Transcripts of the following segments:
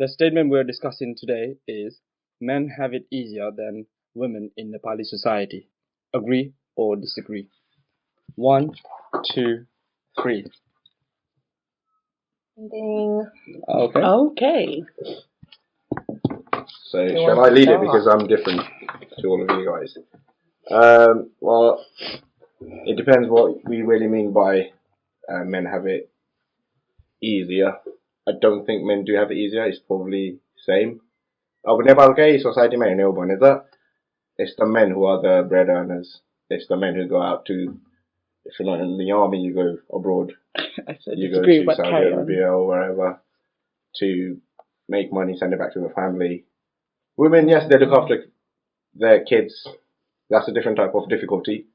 The statement we're discussing today is men have it easier than women in Nepali society. Agree or disagree? One, two, three. Ding. Okay. Okay. So You shall I lead it because I'm different to all of you guys? Um, well, it depends what we really mean by uh, men have it easier. I don't think men do have it easier. It's probably same. Whenever never okay. society may know one is that it's the men who are the bread earners. It's the men who go out to if you're not in the army you go abroad. I said you go to Saudi Arabia or wherever to make money, send it back to the family. Women, yes, they look after their kids. That's a different type of difficulty.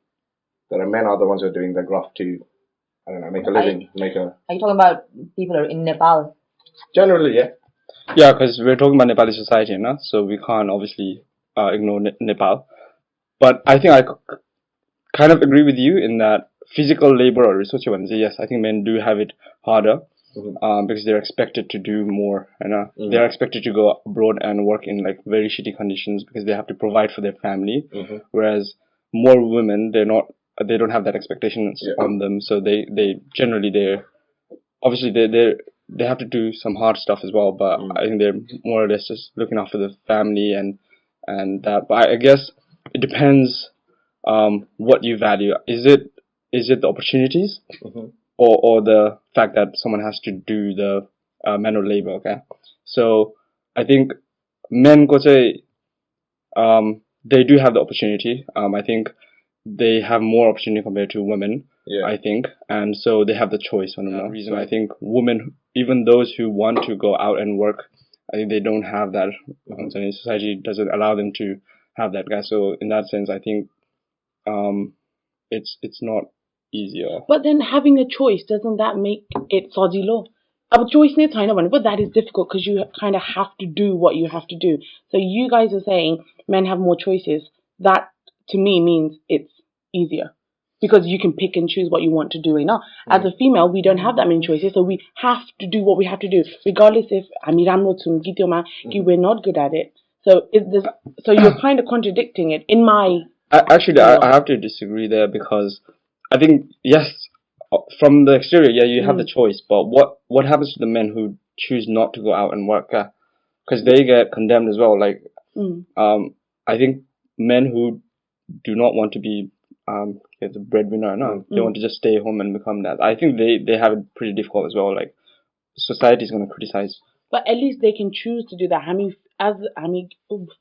But the men are the ones who are doing the graft to I don't know, make a living, I, make a Are you talking about people who are in Nepal Generally, yeah. Yeah, because we're talking about Nepali society, you know? so we can't obviously uh, ignore ne- Nepal. But I think I c- kind of agree with you in that physical labor or research ones, yes, I think men do have it harder Mhm. um, because they're expected to do more. You know? Mhm. They're expected to go abroad and work in like very shitty conditions because they have to provide for their family. Mhm. Whereas more women, they're not, they don't have that expectations Yeah. on them. So they, they generally they're obviously they they they have to do some hard stuff as well, but Mm. I think they're more or less just looking after the family and and that. But I, I guess it depends um, what you value. Is it is it the opportunities Mhm. or or the fact that someone has to do the uh, manual labor? Okay, so I think men go say um, they do have the opportunity. Um, I think they have more opportunity compared to women. Yeah. I think, and so they have the choice. For that reason, I think women, even those who want to go out and work, I think they don't have that. Um, so society doesn't allow them to have that guy. So in that sense, I think um, it's it's not easier. But then having a choice, doesn't that make it sodilo? अब choice नै छैन भने but that is difficult because you kind of have to do what you have to do. So you guys are saying men have more choices. That to me means it's easier because you can pick and choose what you want to do enough. As a female, we don't have that many choices, so we have to do what we have to do, regardless if mm-hmm. we're not good at it. So is this, so you're kind of contradicting it in my. I, actually, I, I, have to disagree there because I think yes, uh, from the exterior, yeah, you have mm. the choice, but what what happens to the men who choose not to go out and work? Because uh, they get condemned as well. Like, mm. um, I think men who do not want to be um, yeah, the breadwinner no? Mm-hmm. They want to just stay home and become that. I think they, they have it pretty difficult as well. Like society is going to criticize. But at least they can choose to do that. I mean, as I mean,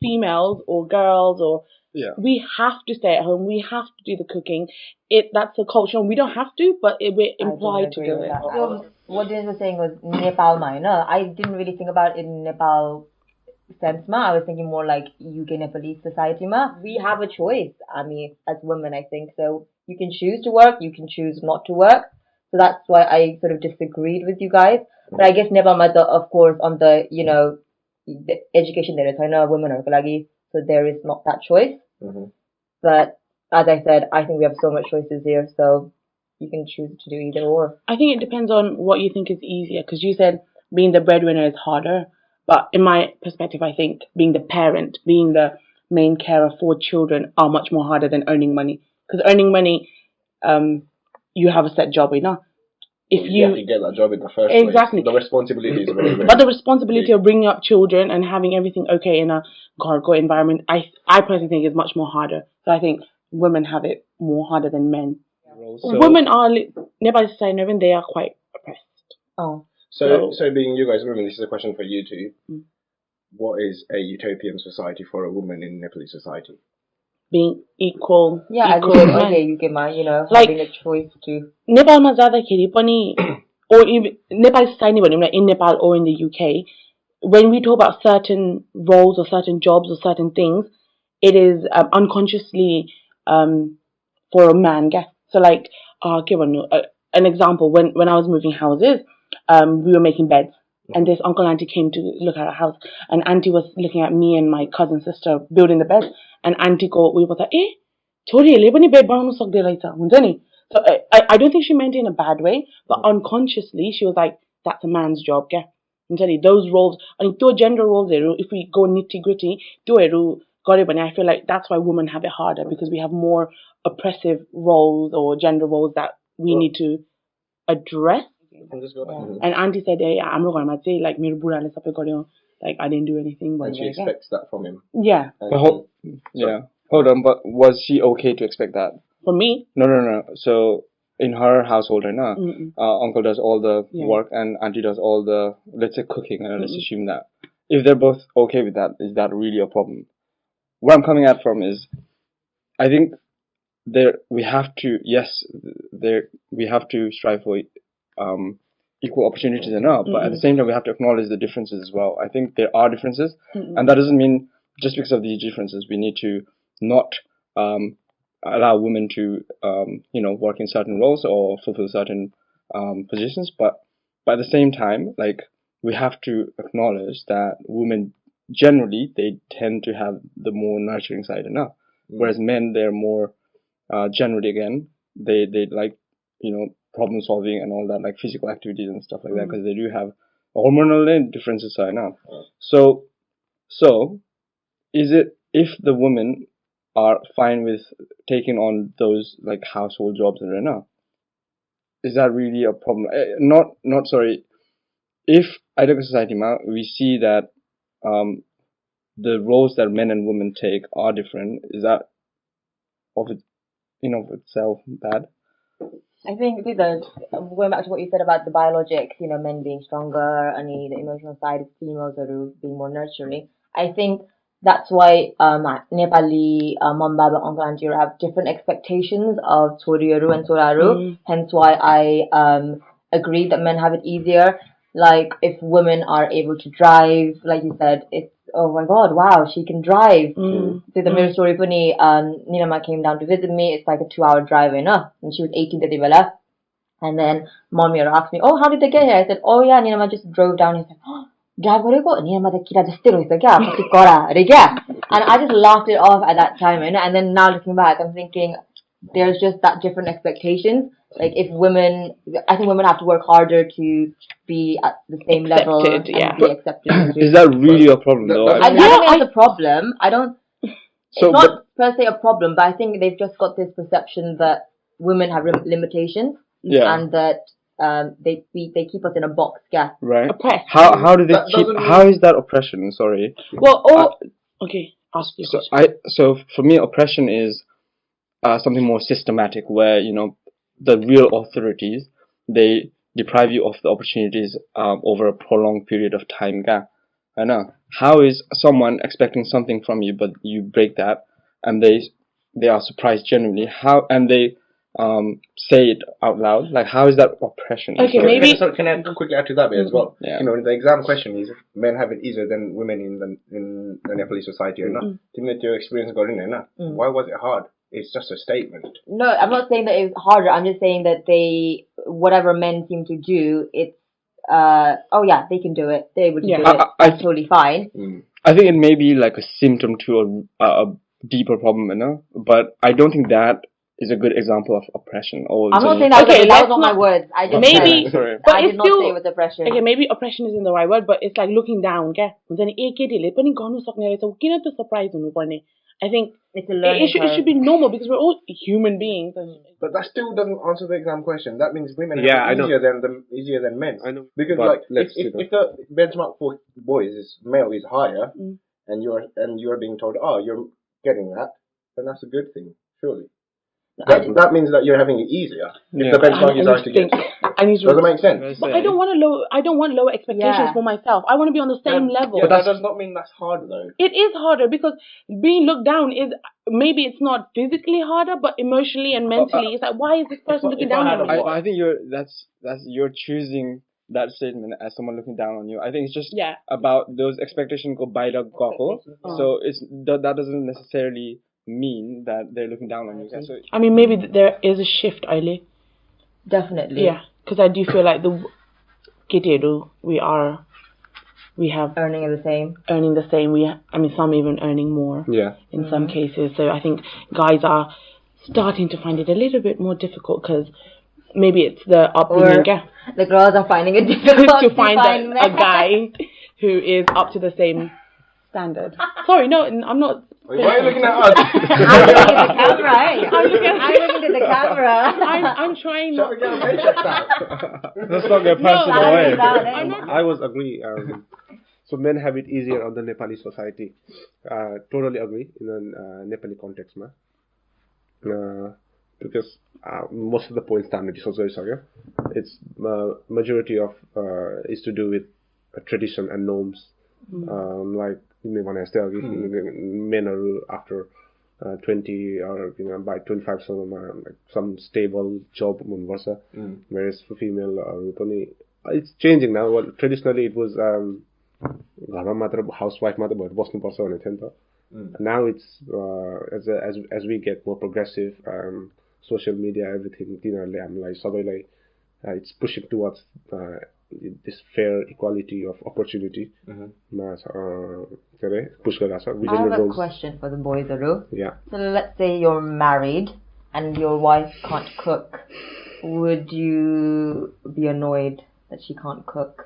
females or girls or yeah. we have to stay at home. We have to do the cooking. It that's the culture. We don't have to, but it, we're implied to do it. That. What Dennis was saying was Nepal minor. I didn't really think about it in Nepal sense ma i was thinking more like uk Police society ma. We have a choice i mean as women i think. So you can choose to work you can choose not to work. So that's why i sort of disagreed with you guys. But i guess never mother of course on the you know the education there is i know women are lagi so there is not that choice. Mm-hmm. but as i said i think we have so much choices here so you can choose to do either or. I think it depends on what you think is easier because you said being the breadwinner is harder but in my perspective, I think being the parent, being the main carer for children, are much more harder than earning money. Because earning money, um, you have a set job, you know. If you have to get that job in the first Exactly. place. The responsibility is very, very But the responsibility of bringing up children and having everything okay in a gargoyle environment, I I personally think is much more harder. So I think women have it more harder than men. So, women are li- nearby society, even they are quite oppressed. Oh. So, So- so being you guys women, this is a question for you two. Mm. What is a utopian society for a woman in Nepalese society? Being equal, Yeah, as equal in with men. okay, you can, you know, Like- having a choice to. नेपालमा जाँदाखेरि पनि or even Nepal society भनौँ न in Nepal or in the UK, when we talk about certain roles or certain jobs or certain things, it is um, unconsciously um, for a man. क्या? So like, uh, के भन्नु, uh, an example, when, when I was moving houses, um, we were making beds. Mm. And this uncle auntie came to look at our house, and auntie was looking at me and my cousin sister building the bed. And auntie go, we was like, eh, Tori, lebani bed banu sok de later, So I, I don't think she meant it in a bad way, but mm. unconsciously she was like, that's a man's job, yeah. I'm you, those roles, I mean, gender roles, if we go nitty gritty, through I feel like that's why women have it harder because we have more oppressive roles or gender roles that we need to address and Auntie said, "Hey, I'm not gonna say like mere burale sape Like I didn't do anything. But and she expects that from him. Yeah. But hold, yeah. Hold on, but was she okay to expect that? For me? No, no, no. So in her household right now, uh, uncle does all the yeah. work and auntie does all the let's say cooking. And let's assume that if they're both okay with that, is that really a problem? Where I'm coming at from is, I think there we have to yes there we have to strive for um equal opportunities and all but at the same time we have to acknowledge the differences as well. I think there are differences Mm-mm. and that doesn't mean just because of these differences we need to not um allow women to um, you know work in certain roles or fulfill certain um, positions but but at the same time like we have to acknowledge that women generally they tend to have the more nurturing side enough. Whereas men they're more uh, generally again they they like you know problem solving and all that like physical activities and stuff like that because they do have hormonal differences are enough so so is it if the women are fine with taking on those like household jobs and enough is that really a problem? Eh, not not sorry. If ideal society ma, we see that um the roles that men and women take are different. Is that of it in of itself bad I think these are going back to what you said about the biologics, you know, men being stronger and the emotional side of females are being more nurturing. I think that's why um Nepali uh, mom baba uncle auntie have different expectations of Choriyaru and Choraru. Hence why I um agree that men have it easier. Like if women are able to drive, like you said, it's oh my god, wow, she can drive mm. to, to the mm. story Pune. Um, Nilama came down to visit me. It's like a two hour drive, you know. And she was 18 the Vela. And then mommy asked me, oh, how did they get here? I said, oh yeah, Nilama just drove down. He said, oh, go? Just still? And I just laughed it off at that time, you know. And then now looking back, I'm thinking, there's just that different expectations like if women I think women have to work harder to be at the same level Accepted, and yeah. be accepted is that really a problem though I, I I, don't think it's a problem I don't so it's not but, per se a problem, but I think they've just got this perception that women have lim- limitations yeah and that um, they we, they keep us in a box. Yeah. right oppressed. how how do they That keep doesn't how is that oppression sorry Well, oh, okay. Ask you. so I so for me oppression is uh, something more systematic where you know the real authorities they deprive you of the opportunities um, over a prolonged period of time gap. I know how is someone expecting something from you but you break that and they they are surprised genuinely how and they um say it out loud like how is that oppression Okay, Sorry. maybe- Can, I- so can I quickly add to that bit as well? Yeah. You know, the exam question is men have it easier than women in the in the Nepalese society or not. Didn't it your experience got in there? no? Why was it hard? it's just a statement. No, I'm not saying that it's harder. I'm just saying that they, whatever men seem to do, it's, uh, oh yeah, they can do it. They would yeah. do I, it. I, That's I, totally fine. Mm. I think it may be like a symptom to a, a deeper problem, you know? But I don't think that is a good example of oppression. All I'm not saying that. Okay, that was not my words. I maybe, but I did not still, say it was oppression. Okay, maybe oppression isn't the right word, but it's like looking down. Okay, then so surprise. I think It's a it, learning it, should, it should be normal because we're all human beings. But that still doesn't answer the exam question. That means women Yeah, I have easier than the easier than men. I know. Because But like if, let's if, do if the benchmark for boys is male is higher Mm. and you're and you're being told, Oh, you're getting that, then that's a good thing, surely. I That, just- that means that you're having it easier. If the benchmark is I high need to to get. I need to. Does it make sense? But I don't want to low. I don't want lower expectations Yeah. for myself. I want to be on the same level. Yeah, that does not mean that's hard though. it is harder because being looked down is maybe it's not physically harder, but emotionally and uh, mentally, it's like why is this person looking down on me? I, I think you're that's that's you're choosing that statement as someone looking down on you. I think it's just Yeah. about those expectations go by the goggle. Oh. So it's that, that doesn't necessarily mean that they're looking down on you. Yeah, So I mean, maybe there is a shift, Aile. Definitely. Yeah, because I do feel like the Kiteru, we are, we have Earning the same. earning the same. We, I mean, some even earning more yeah, in some mm-hmm. cases. So I think guys are starting to find it a little bit more difficult because maybe it's the upbringing Or- yeah, The girls are finding it difficult to find a, a guy who is up to the same standard. Sorry, no, I'm not. Why are you looking at us? I'm looking at the camera. I'm looking at, the camera. I'm, I'm trying not. Let's not get personal. Eh? No, I was agree. Um, so men have it easier on the Nepali society. Uh, totally agree in a uh, Nepali context, ma. Uh, because uh, most of the points standard is also It's uh, majority of uh, is to do with tradition and norms. Mm. Um, like तिमीले भने जस्तै अघि मेनहरू after twenty by twenty फाइभसम्ममा some stable job हुनुपर्छ whereas फिमेलहरू पनि it's changing well, traditionally it was घरमा मात्र हाउस वाइफ मात्र भएर बस्नुपर्छ भनेको थियो नि त now it's age age age we get more progressive social media everything तिनीहरूले हामीलाई सबैलाई it's pushing towards this fair equality of अपर्च्युनिटीमा के अरे पुस गरिरहेको छ I vision have a roles question for the boys, Aru. या So let's say you're married and your wife can't cook. Would you be annoyed that she can't cook?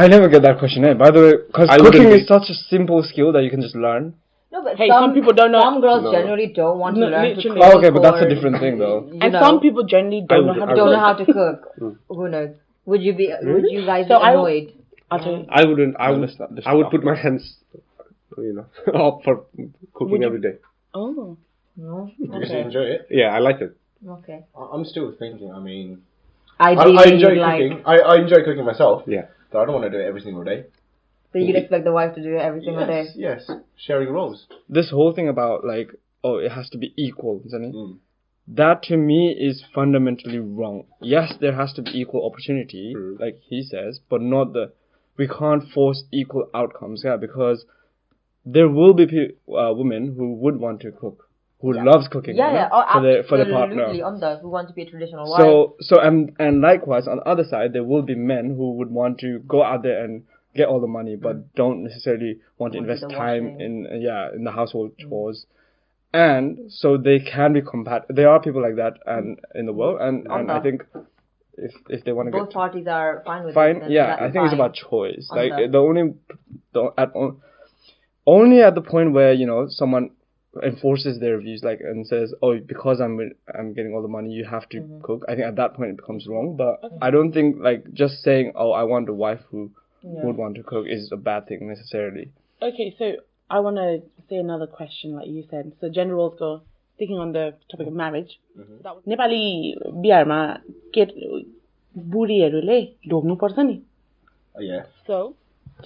I never get that question, eh? By the way, because I wouldn't cooking be- is such a simple skill that you can just learn. No, but Hey, some, some people don't know- Some girls No. generally don't want to No, learn to literally. cook. Oh, okay, but that's a or, different thing, though. you And know, some people generally don't know would- how I to don't would- know how to cook. Mm. Who knows? Would you be? Would you guys So be I- annoyed? I'll tell. I wouldn't. I would. that's not- that's I would put my hands, you know, up for cooking Would every day. Oh. No. Because you enjoy it. Yeah, I like it. Okay. I- I'm still thinking. I mean, I, I, I enjoy cooking. I, I enjoy cooking myself. Yeah. But I don't want to do it every single day. So you'd expect the wife to do it every single day. yes, yes, sharing roles. This whole thing about, like, oh, it has to be equal, isn't it? Mm. That to me is fundamentally wrong. Yes, there has to be equal opportunity, Mm. like he says, but not the. We can't force equal outcomes, yeah, because there will be pe- uh, women who would want to cook, who loves cooking, Yeah, you know, yeah. Oh, for their for their absolutely. partner. On those who want to be a traditional wife. So so and and likewise on the other side there will be men who would want to go out there and get all the money but don't necessarily want to invest time washing. in yeah in the household chores and so they can be compat there are people like that and in the world and and I think if if they want to both get parties are fine with it. fine then yeah I think it's about choice like Okay. the only the at on- only at the point where you know someone enforces their views like and says oh because i'm i'm getting all the money you have to Mm-hmm. cook i think at that point it becomes wrong but i don't think like just saying oh i want a wife who would want to cook is a bad thing necessarily Okay, so I want to say another question, like you said. So gender roles go sticking on the topic of marriage. That was- Nepali बिहारमा केट बुढीहरूले ढोग्नुपर्छ नि Oh, yeah. So,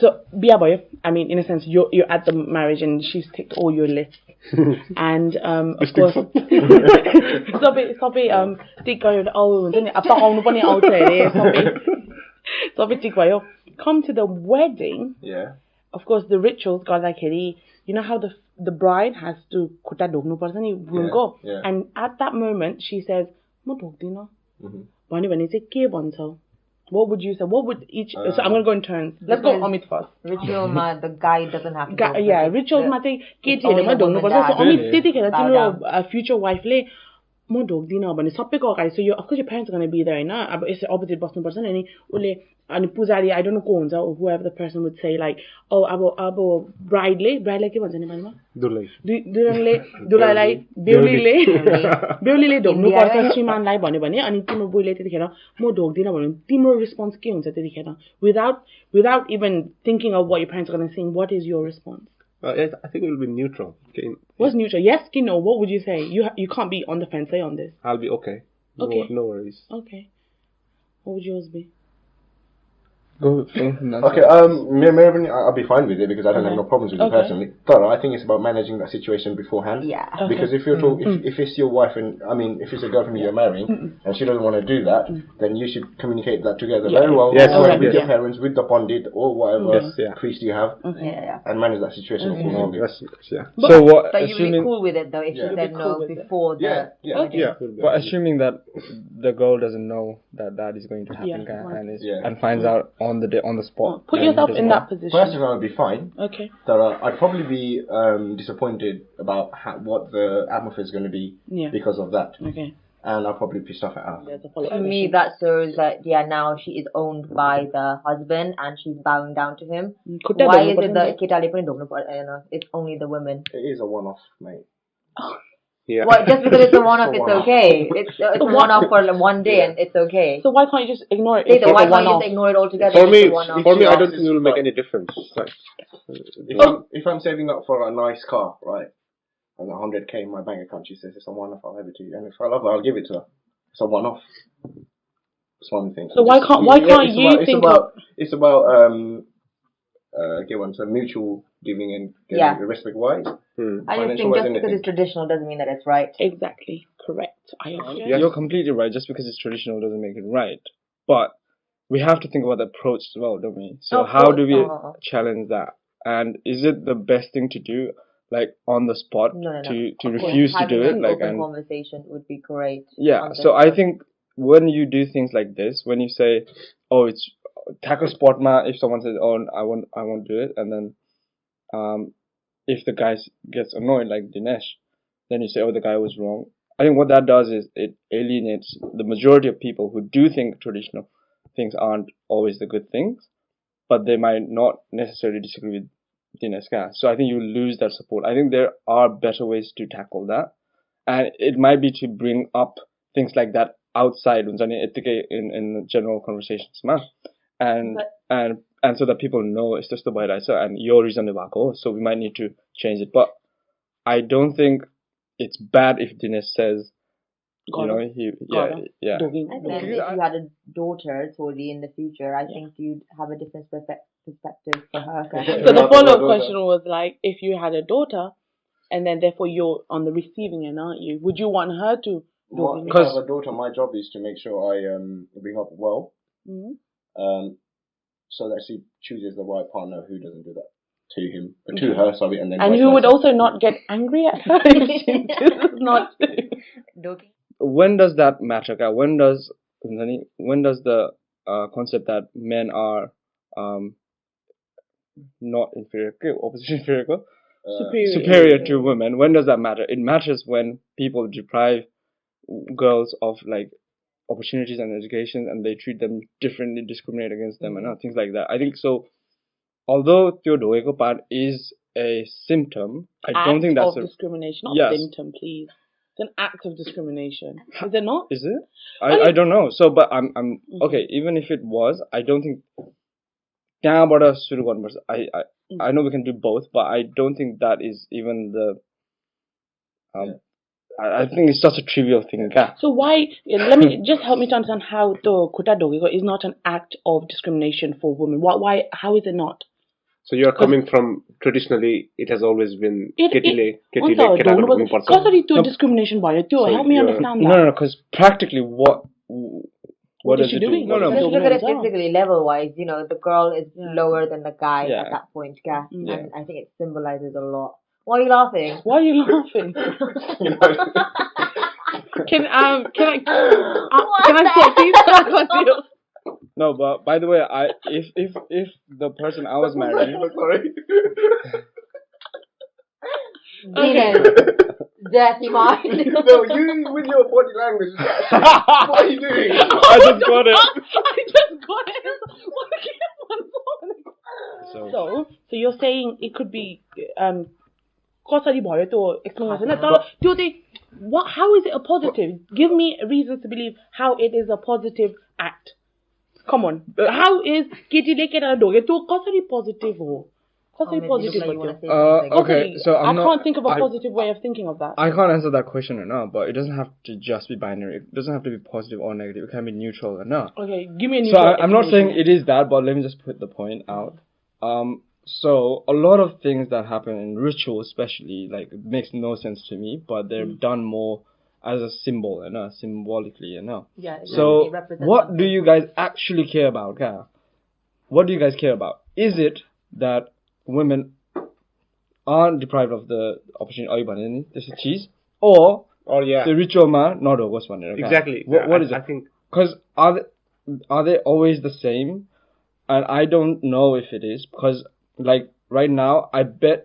so बिहा भयो I mean, in a sense, you're you're at the marriage and she's ticked all your lists, and um, of course, सबै सबै um टिक गयो भने औ हुन्छ नि अब पकाउनु पनि आउँछ अरे सबै सबै टिक भयो. Come to the wedding, of course the rituals गर्दाखेरि you know how the the bride has to खुट्टा ढोक्नुपर्छ नि भुलको and at that moment she says म ढोक्दिनँ भन्यो भने चाहिँ के भन्छौ What would you say? What would each? Uh, so I'm gonna go in turns. Let's go Amit first. Ritual ma the guy doesn't have to. Ga- yeah, ritual ma चाहिँ के थिएन म ढोग्नु पर्छ सो अमित त्यतिखेर तिम्रो फ्युचर वाइफले म ढोग्दिनँ भने सबैको अगाडि सो यो अफकोर्स यो प्यारेन्ट्स गर्न बिदा होइन अब यसरी अपोजिट बस्नुपर्छ नि अनि उसले अनि पुजारी आई डोन्ट नो को हुन्छ whoever the person would say like औ अब अब ब्राइडले ब्राइडलाई के भन्छ नेपालीमा दुलै दुई- दुरानले दुलालाई बेहुलीले बेहुलीले ढोग्नुपर्छ India, right? श्रीमानलाई भन्यो भने अनि तिम्रो बुढीले त्यतिखेर म ढोग्दिनँ भन्यो भने तिम्रो रिस्पोन्स के हुन्छ त्यतिखेर without without even thinking of what you parents गर्न सिङ what is your response Uh, yes, I think it will be neutral. Okay, What's neutral? Yes, skin no. What would you say? You ha- you can't be on the fence say on this. I'll be okay. No, Okay. no worries. Okay. What would yours be? Go Phil, Okay, um, me- maybe I'll be fine with it because I don't have no problems with it personally. But I think it's about managing that situation beforehand. Yeah. Okay. Because if you're talk, if, if it's your wife and I mean if it's a girlfriend you're marrying and she doesn't want to do that, then you should communicate that together Yeah. very well Yes, or okay, with your parents, with the bonded or whatever Yes, yeah. priest you have, Okay. Yeah, yeah. and manage that situation accordingly. Yes, yes, yeah. so what But you'd be assuming cool with it though if Yeah. you You'd be said no with before the. Yeah, yeah. Okay. Yeah. will be but assuming that the girl doesn't know that that is going to happen Yeah, kind- right. and and finds out on the on the spot Put then yourself in that position. First Personally, I would be fine. Okay. That uh, I'd probably be um, disappointed about how, what the atmosphere is going to be Yeah. because of that. Okay. and I'll probably pissed off at her. There's a follow-up To me, that shows that yeah, now she is owned by the husband and she's bowing down to him. Why is it important? the kita lipat ni dong nampak, I don't know, it's only the women? It is a one-off, mate. Yeah. What? Just because it's a one-off, it's okay. It's uh, it's a one-off for like one day and it's okay. So why can't you just ignore it? Say why can't you just ignore it altogether? For me, a one-off. for me, I don't think it will make any difference. Like, If, Oh. I'm, if I'm saving up for a nice car, right, and 100k in my bank account, she says it's a one-off, I'll have it to you. And if I love her, I'll give it to her. It's a one-off. It's one thing. So why Just- can't- why yeah, can't you about, it's think about, It's about um, uh, give one so mutual giving and getting Yeah. respect wise. hmm. I just financial think wise, just because it's traditional doesn't mean that it's right. Exactly. Correct. I agree. Yes. You're completely right. Just because it's traditional doesn't make it right. But we have to think about the approach as well, don't we? So Of how course. do we Uh-huh. challenge that? And is it the best thing to do, like on the spot, No, no, no. to to Of course, refuse to having do it, an like open and conversation would be great. yeah. So. I think when you do things like this, when you say, "Oh, it's tackle spot ma," if someone says, "Oh, I won't, I won't do it," and then, um, if the guy gets annoyed like Dinesh, then you say, "Oh, the guy was wrong." I think what that does is it alienates the majority of people who do think traditional things aren't always the good things, but they might not necessarily disagree with Dinesh Ka. So I think you lose that support. I think there are better ways to tackle that, and it might be to bring up things like that outside in in general conversations ma and But- and and so that people know it's just the way I said and your reason about so we might need to change it but I don't think it's bad if Dinesh says you Got know he Got yeah it. yeah I think if you had a daughter, Tori, in the future, I think you'd have a different perspective for her. So the follow-up question was like, if you had a daughter, and then therefore you're on the receiving end, aren't you? Would you want her to? My, if I Because- have a daughter, my job is to make sure I um, bring up well, Mhm. Um, so that she chooses the right partner who doesn't do that to him, uh, to her, sorry, and then And who would also not get angry at her if she does not. Doki? when does that matter Ka? when does when does the uh, concept that men are um not inferior ke, opposition inferior? Uh, Superior. superior to women when does that matter it matters when people deprive girls of like opportunities and education and they treat them differently discriminate against them and uh, things like that i think so although त्यो ढोगेको part is a symptom i don't think Act that's of a discrimination, not Yes. symptom, please. It's an act of discrimination. Is it not? is it I i i think- don't know so but i'm i'm Mhm. okay even if it was i don't think त्यहाँबाट सुरु गर्नुपर्छ i i Mm. i know we can do both but i don't think that is even the um I, I think it's such a trivial thing kya? So why? yeah, Let me just help me to understand how the kuta dogego is not an act of discrimination for women. Why? Why? How is it not? So you are coming from traditionally, it has always been It- केटीले it- केटीले हुन्छ, केटाको ढोग्नु ढोग्नु पर्छ। पर्छ कसरी त्यो No. discrimination भयो त्यो So help me you're- understand No, that. no, no, because practically what what, What is does she it do? doing? No, no, What Just is look at it Doing as well. physically, level wise, you know, the girl is Yeah. lower than the guy Yeah. at that point, yeah. Mm. And I think it symbolizes a lot. Why are you laughing? Why are you laughing? you know, Can um can I uh, can I the say please back on you? no. But by the way, I if if if the person I was marrying, sorry. Demon. Dirty mind. no, you with your body language. what are you doing? I just got it. I just got it. So So, so you're saying it could be um कसरी भयो त्यो explain गर्छ होइन तर त्यो चाहिँ what how is it a positive give me reasons to believe how it is a positive act come on how is केटीले केटालाई ढोग्यो त्यो कसरी positive हो Oh, कसरी maybe you look positive like हो you wanna त्यो say Uh, something. okay, कसरी? so I'm I not- can't think of a I- positive way of thinking of that I can't answer that question or not, but it doesn't have to just be binary. It doesn't have to be positive or negative. It can be neutral or not. okay give me a So neutral I, I'm not saying explanation. it is that, but let me just put the point out. Um, so a lot of things that happen in ritual especially like makes no sense to me but they're mm. done more as a symbol and you know, symbolically you know. yeah so what do you guys actually care about yeah? what do you guys care about? Is it that women aren't deprived of the opportunity? Oh, this is cheese? Or oh yeah. the ritual man not worst one exactly. What, what is I, it? I think because are they, are they always the same? And I don't know if it is because like right now I bet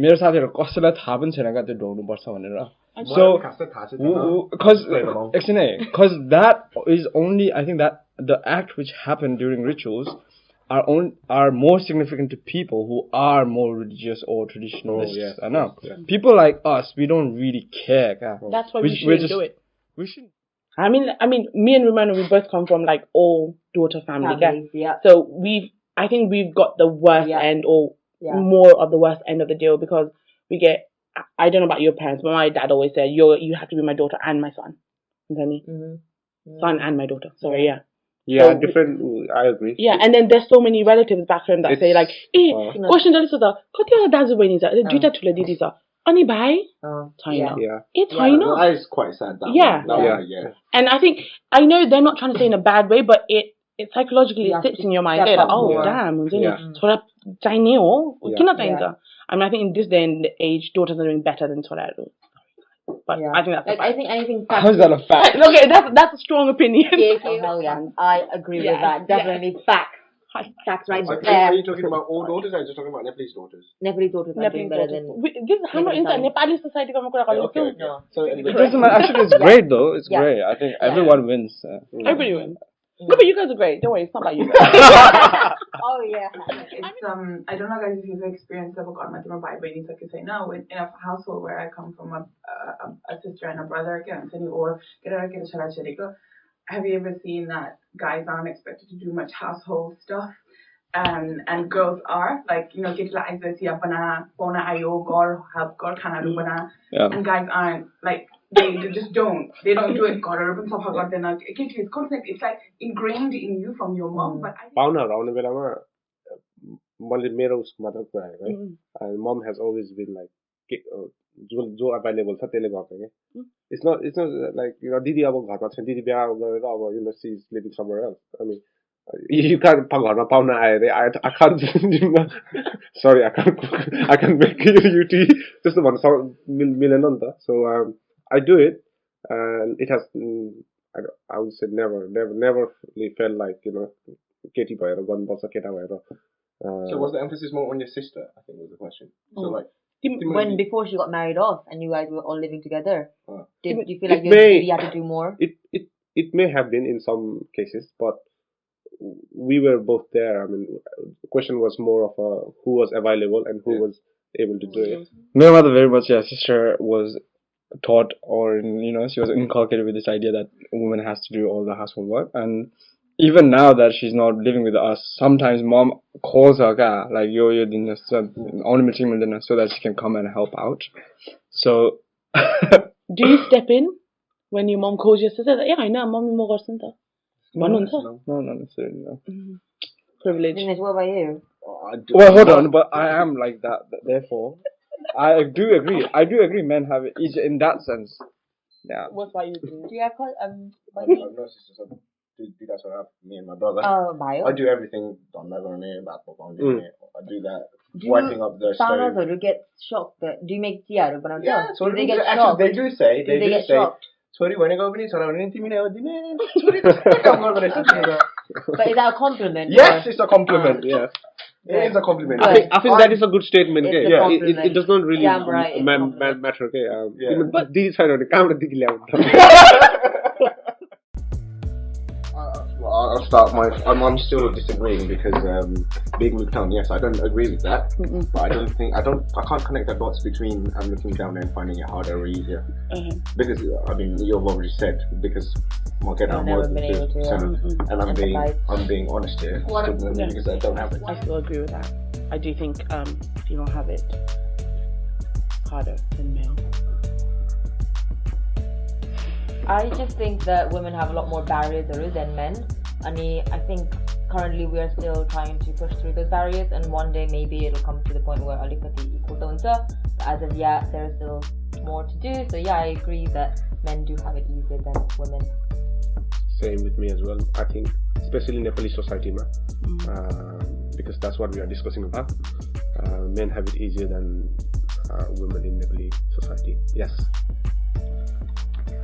मेरो साथीहरू कसैलाई थाहा पनि छैन क्या त्यो ढोग्नुपर्छ भनेर So, because because because that is only I think that the act which happened during rituals are on are more significant to people who are more religious or traditionalists. Oh, yeah, I know yeah. people like us, we don't really care. ka. That's why We- we, we're shouldn't just- do it. We should. I mean, I mean, me and Romano, we both come from like all daughter family. yeah. Families, yeah. So we've, I think we've got the worst Yeah. end or Yeah. more of the worst end of the deal because we get. I- I don't know about your parents, but my dad always said, "You're you have to be my daughter and my son." Okay? Mm-hmm. Son and my daughter. Sorry, yeah. yeah, So- different. I agree. Yeah, and then there's so many relatives back home that say like, "Eh, uh, question dali sota, kati ala dazu bani sa, duita tula didi sa, ani bai, Oh, China, Yeah. eh Yeah, China." that is quite sad. That Yeah. That Yeah. one, yeah. And I think I know they're not trying to say in a bad way, but it it psychologically Yeah, sits in your mind. steps Like, oh more. damn, Yeah. Sora Chinese, Yeah. kina Yeah. I mean, I think in this day and age, daughters are doing better than Sora do. But Yeah. I think that's a Like, I think anything. How's that a fact? okay, that's that's a strong opinion. Yeah, yeah, hell yeah. I agree Yeah, with that. Definitely fact. Facts right Are, are you talking about all daughters or are you just talking about Nepalese daughters? Nepalese daughters are doing Nepalese better daughters. than. We- This is how Nepalese into side. Nepali society ko Okay, okay. No. So It doesn't matter. Actually, it's great though. It's Yeah. great. I think everyone wins. uh. Everybody wins. No, but you guys are great. Don't worry, it's not about you. Oh yeah. It's um I don't know guys if you've experienced it but my my baby so I can say no in, in a household where I come from a, a, a sister and a brother again or get a get a chalachiriko. Have you ever seen that guys aren't expected to do much household stuff? Um, and girls are like you know get la exercise bana bona ayo gor help gor khana ru bana Yeah. and guys aren't like they, they just don't they don't do it gor ru safa garदैन it's concept it's like ingrained in you from your mom but I पाहुनाहरू आउने बेलामा मैले मेरो उसको मात्र कुरा हेरेको है मम हेज अलवेज बिन लाइक के अ, जो जो एभाइलेबल छ त्यसले गर्छ कि it's not it's not like यो दिदी अब घरमा छ दिदी बिहा गरेर अब you know she is living summer else अनि यु कान घरमा पाहुना आयो अरे आई खान सरी आई खान आई खान मेक यु टी त्यस्तो भन्नु सक- मिल मिलेन नि त सो I do it it has I would say never never never fail like you know केटी भएर गर्नुपर्छ केटा भएर So was the emphasis more on your sister? I think was the question. So Mm. like, When before she got married off and you guys were all living together, Uh, did It- you feel like it you, may- you had to do more? it it it may have been in some cases, but we were both there. I mean, the question was more of a who was available and who Yeah. was able to do it. My mother very much, yeah, sister was taught or you know she was inculcated with this idea that a woman has to do all the household work. And even now that she's not living with us sometimes mom calls her like yo yo dinner so that she can come and help out. So do you step in when your mom calls your sister? Yeah i know mom no, no, no, not necessarily no. Mm-hmm. privilege. What about you? Well hold on but i am like that therefore. I do agree. I do agree. Men have it each in that sense. Yeah. What's my you Do you have um? I'm not so do, do that's what I have. Me and my brother. Oh, uh, bio. I do everything. I'm never on it. Back up on it. I do that. Do wiping up their stone. or you get shocked? That, do you make tea out of banana? Yeah, so do they, get actually, shocked. They do say. They, do, they do say. Shocked? Sorry, when I go over sorry, I didn't mean I was But is that a compliment? Yes, or? it's a compliment. Um, yes. It is a compliment. I think, I think that is a good statement. Okay? Yeah. It, it, does not really yeah, right, ma- ma- matter. Okay? Um, yeah. But this is ironic. I'm not I'll I'll start my. I'm, I'm still disagreeing because um, being looked down. Yes, I don't agree with that. But I don't think I don't. I can't connect the dots between I'm looking down and finding it harder or easier. Mhm. Because I mean, you've already said because well, get I've never more been able to, yeah. and I'm being I'm being honest here What- Yeah. because I don't have it. I still agree with that. I do think um, female have it harder than male. I just think that women have a lot more barriers than men. I mean, I think currently we are still trying to push through those barriers, and one day maybe it'll come to the point where alikati equal to huncha. But as of yet, there's still more to do. So yeah, I agree that men do have it easier than women. Same with me as well. I think, especially Nepali society, ma, um, because that's what we are discussing about. Uh, men have it easier than uh, women in Nepali society. Yes.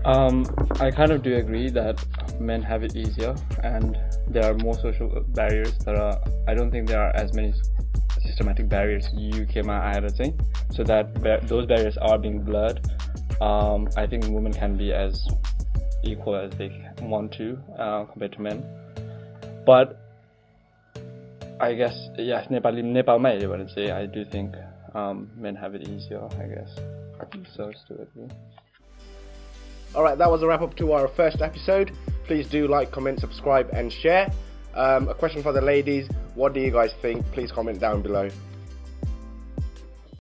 Um, I kind of do agree that men have it easier, and there are more social barriers. There are, I don't think there are as many systematic barriers UK ma आएर चाहिँ so that ba- those barriers are being blurred. um, I think women can be as equal as they want to uh, compared to men. But I guess yeah, Nepali Nepalma हेऱ्यो भने चाहिँ I do think um, men have it easier. I guess so. Still agree. Alright, that was a wrap up to our first episode. Please do like, comment, subscribe, and share. Um, a question for the ladies What do you guys think? Please comment down below.